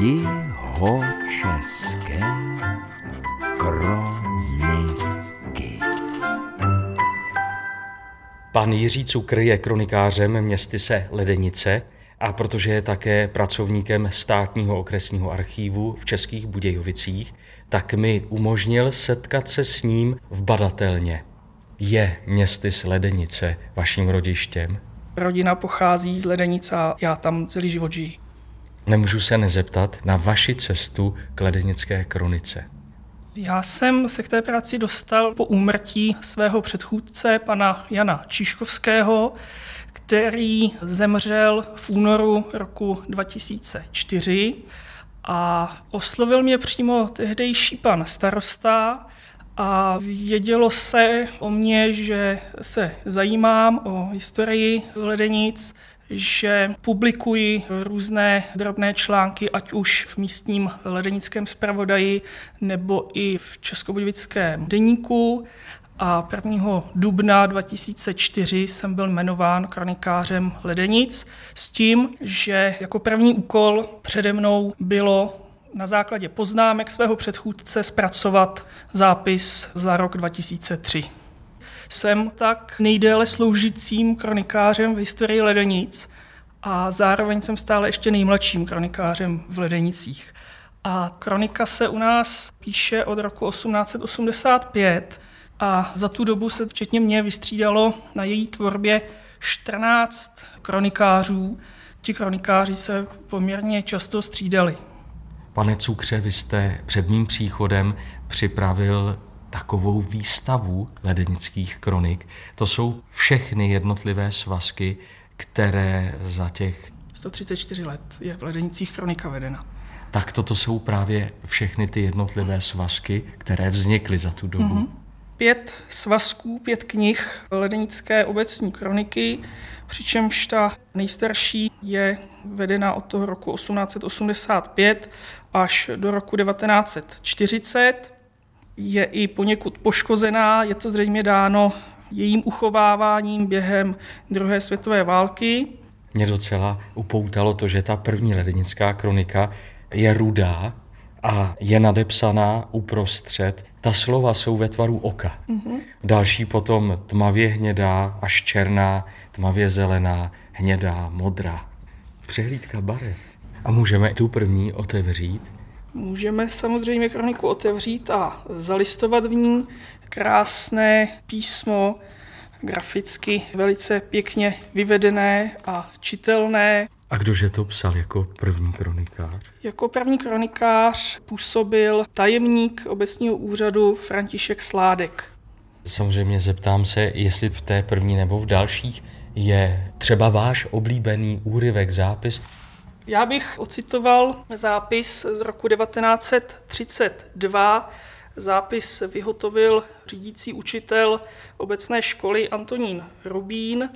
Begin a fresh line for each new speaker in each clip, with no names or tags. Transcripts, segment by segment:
Jihočeské kroniky.
Pan Jiří Cukr je kronikářem městy se Ledenice a protože je také pracovníkem státního okresního archívu v Českých Budějovicích, tak mi umožnil setkat se s ním v badatelně. Je městy z Ledenice vaším rodištěm?
Rodina pochází z Ledenice a já tam celý život žiji.
Nemůžu se nezeptat na vaši cestu k Ledenické kronice.
Já jsem se k té práci dostal po úmrtí svého předchůdce, pana Jana Číškovského, který zemřel v únoru roku 2004 a oslovil mě přímo tehdejší pan starosta a vědělo se o mně, že se zajímám o historii Ledenic, že publikuji různé drobné články, ať už v místním ledenickém zpravodaji nebo i v Českobudějovickém deníku. A 1. dubna 2004 jsem byl jmenován kronikářem Ledenic s tím, že jako první úkol přede mnou bylo na základě poznámek svého předchůdce zpracovat zápis za rok 2003. Jsem tak nejdéle sloužícím kronikářem v historii Ledenic a zároveň jsem stále ještě nejmladším kronikářem v Ledenicích. A kronika se u nás píše od roku 1885 a za tu dobu se včetně mě vystřídalo na její tvorbě 14 kronikářů. Ti kronikáři se poměrně často střídali.
Pane Cukře, vy jste před mým příchodem připravil takovou výstavu ledenických kronik. To jsou všechny jednotlivé svazky, které za těch
134 let je v Ledenicích kronika vedena.
Tak toto jsou právě všechny ty jednotlivé svazky, které vznikly za tu dobu. Mm-hmm.
Pět svazků, pět knih Ledenické obecní kroniky, přičemž ta nejstarší je vedena od toho roku 1885 až do roku 1940 je i poněkud poškozená, je to zřejmě dáno jejím uchováváním během druhé světové války.
Mě docela upoutalo to, že ta první ledenická kronika je rudá a je nadepsaná uprostřed. Ta slova jsou ve tvaru oka. Mm-hmm. Další potom tmavě hnědá až černá, tmavě zelená, hnědá, modrá. Přehlídka barev. A můžeme tu první otevřít?
Můžeme samozřejmě kroniku otevřít a zalistovat v ní krásné písmo, graficky velice pěkně vyvedené a čitelné.
A kdože to psal jako první kronikář?
Jako první kronikář působil tajemník obecního úřadu František Sládek.
Samozřejmě zeptám se, jestli v té první nebo v dalších je třeba váš oblíbený úryvek, zápis,
já bych ocitoval zápis z roku 1932. Zápis vyhotovil řídící učitel obecné školy Antonín Rubín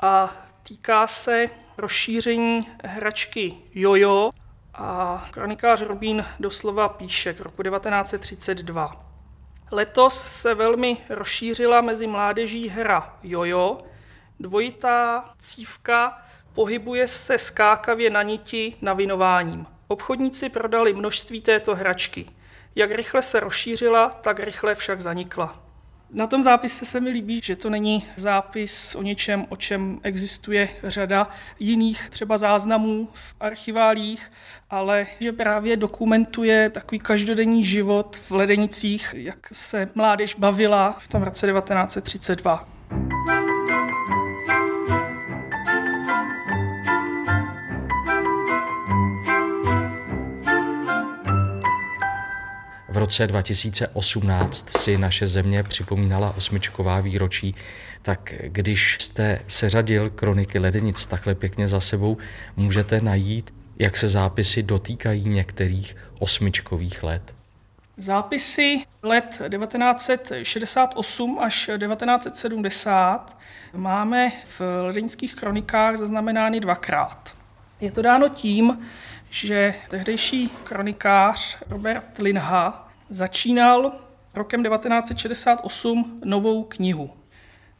a týká se rozšíření hračky Jojo a kronikář Rubín doslova píše k roku 1932. Letos se velmi rozšířila mezi mládeží hra Jojo, dvojitá cívka Pohybuje se skákavě na niti navinováním. Obchodníci prodali množství této hračky. Jak rychle se rozšířila, tak rychle však zanikla. Na tom zápise se mi líbí, že to není zápis o něčem, o čem existuje řada jiných třeba záznamů v archiválích, ale že právě dokumentuje takový každodenní život v Ledenicích, jak se mládež bavila v tom roce 1932.
roce 2018 si naše země připomínala osmičková výročí, tak když jste seřadil kroniky Ledenic takhle pěkně za sebou, můžete najít, jak se zápisy dotýkají některých osmičkových let.
Zápisy let 1968 až 1970 máme v ledenických kronikách zaznamenány dvakrát. Je to dáno tím, že tehdejší kronikář Robert Linha začínal rokem 1968 novou knihu.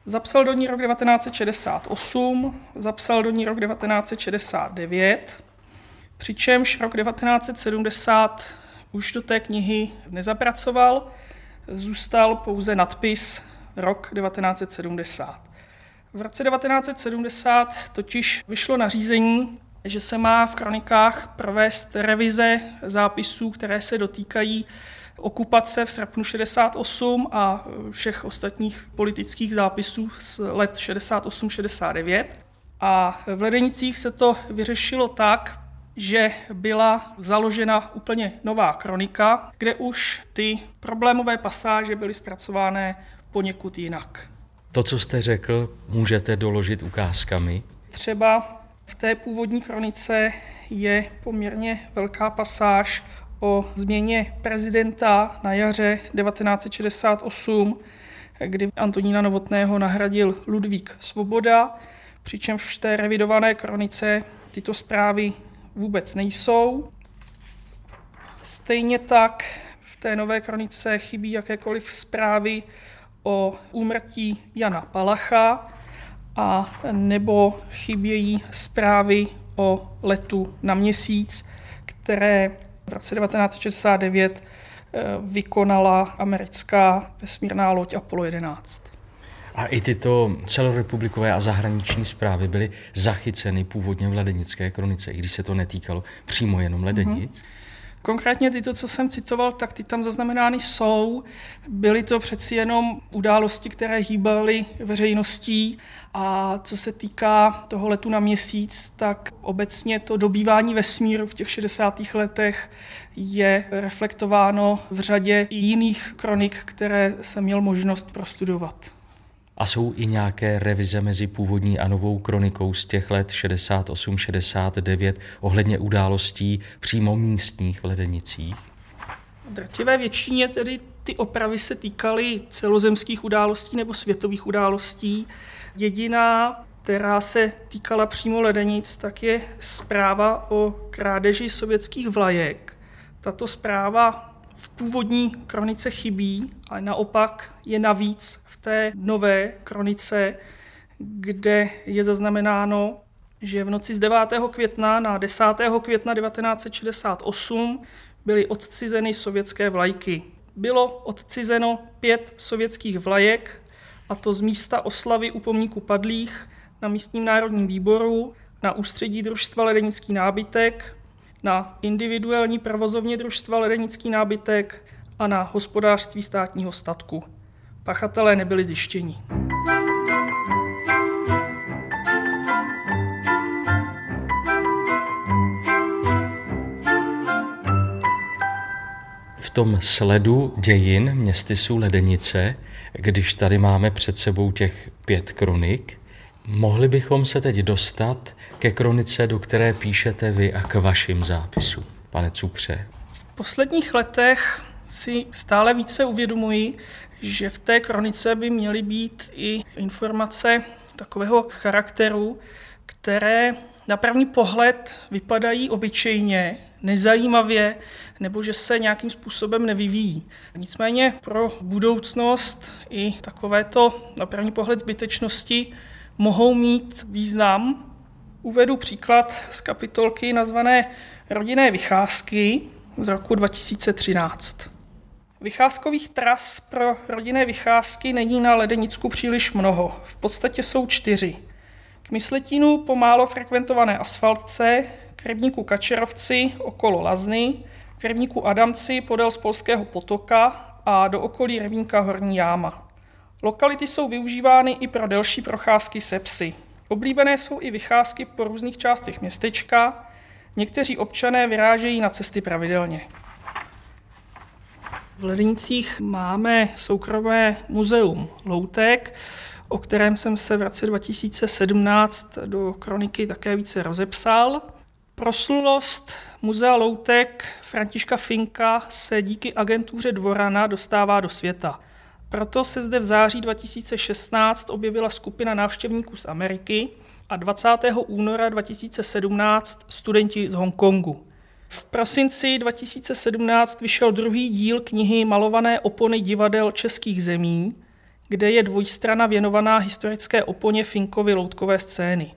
Zapsal do ní rok 1968, zapsal do ní rok 1969. Přičemž rok 1970 už do té knihy nezapracoval, zůstal pouze nadpis rok 1970. V roce 1970 totiž vyšlo nařízení, že se má v kronikách provést revize zápisů, které se dotýkají okupace v srpnu 68 a všech ostatních politických zápisů z let 68-69. A v Ledenicích se to vyřešilo tak, že byla založena úplně nová kronika, kde už ty problémové pasáže byly zpracované poněkud jinak.
To, co jste řekl, můžete doložit ukázkami?
Třeba v té původní kronice je poměrně velká pasáž o změně prezidenta na jaře 1968, kdy Antonína Novotného nahradil Ludvík Svoboda, přičemž v té revidované kronice tyto zprávy vůbec nejsou. Stejně tak v té nové kronice chybí jakékoliv zprávy o úmrtí Jana Palacha a nebo chybějí zprávy o letu na měsíc, které v roce 1969 eh, vykonala americká vesmírná loď Apollo 11.
A i tyto celorepublikové a zahraniční zprávy byly zachyceny původně v ledenické kronice, i když se to netýkalo přímo jenom ledenic. Mm-hmm.
Konkrétně tyto, co jsem citoval, tak ty tam zaznamenány jsou. Byly to přeci jenom události, které hýbaly veřejností a co se týká toho letu na měsíc, tak obecně to dobývání vesmíru v těch 60. letech je reflektováno v řadě jiných kronik, které jsem měl možnost prostudovat.
A jsou i nějaké revize mezi původní a novou kronikou z těch let 68-69 ohledně událostí přímo místních v Ledenicích?
Drtivé většině tedy ty opravy se týkaly celozemských událostí nebo světových událostí. Jediná, která se týkala přímo Ledenic, tak je zpráva o krádeži sovětských vlajek. Tato zpráva v původní kronice chybí, ale naopak je navíc té nové kronice, kde je zaznamenáno, že v noci z 9. května na 10. května 1968 byly odcizeny sovětské vlajky. Bylo odcizeno pět sovětských vlajek, a to z místa oslavy u pomníku padlých na místním národním výboru, na ústředí družstva Ledenický nábytek, na individuální provozovně družstva Ledenický nábytek a na hospodářství státního statku. Pachatelé nebyli zjištěni.
V tom sledu dějin městysu Ledenice, když tady máme před sebou těch pět kronik, mohli bychom se teď dostat ke kronice, do které píšete vy a k vašim zápisům, pane Cukře.
V posledních letech si stále více uvědomuji, že v té kronice by měly být i informace takového charakteru, které na první pohled vypadají obyčejně, nezajímavě, nebo že se nějakým způsobem nevyvíjí. Nicméně pro budoucnost i takovéto na první pohled zbytečnosti mohou mít význam. Uvedu příklad z kapitolky nazvané Rodinné vycházky z roku 2013. Vycházkových tras pro rodinné vycházky není na Ledenicku příliš mnoho. V podstatě jsou čtyři. K Mysletínu po málo frekventované asfaltce, k rybníku Kačerovci okolo Lazny, k rybníku Adamci podél z Polského potoka a do okolí rybníka Horní jáma. Lokality jsou využívány i pro delší procházky se psy. Oblíbené jsou i vycházky po různých částech městečka, někteří občané vyrážejí na cesty pravidelně. V Ledenicích máme soukromé muzeum Loutek, o kterém jsem se v roce 2017 do kroniky také více rozepsal. Proslulost muzea Loutek Františka Finka se díky agentuře Dvorana dostává do světa. Proto se zde v září 2016 objevila skupina návštěvníků z Ameriky a 20. února 2017 studenti z Hongkongu. V prosinci 2017 vyšel druhý díl knihy Malované opony divadel českých zemí, kde je dvojstrana věnovaná historické oponě Finkovy loutkové scény.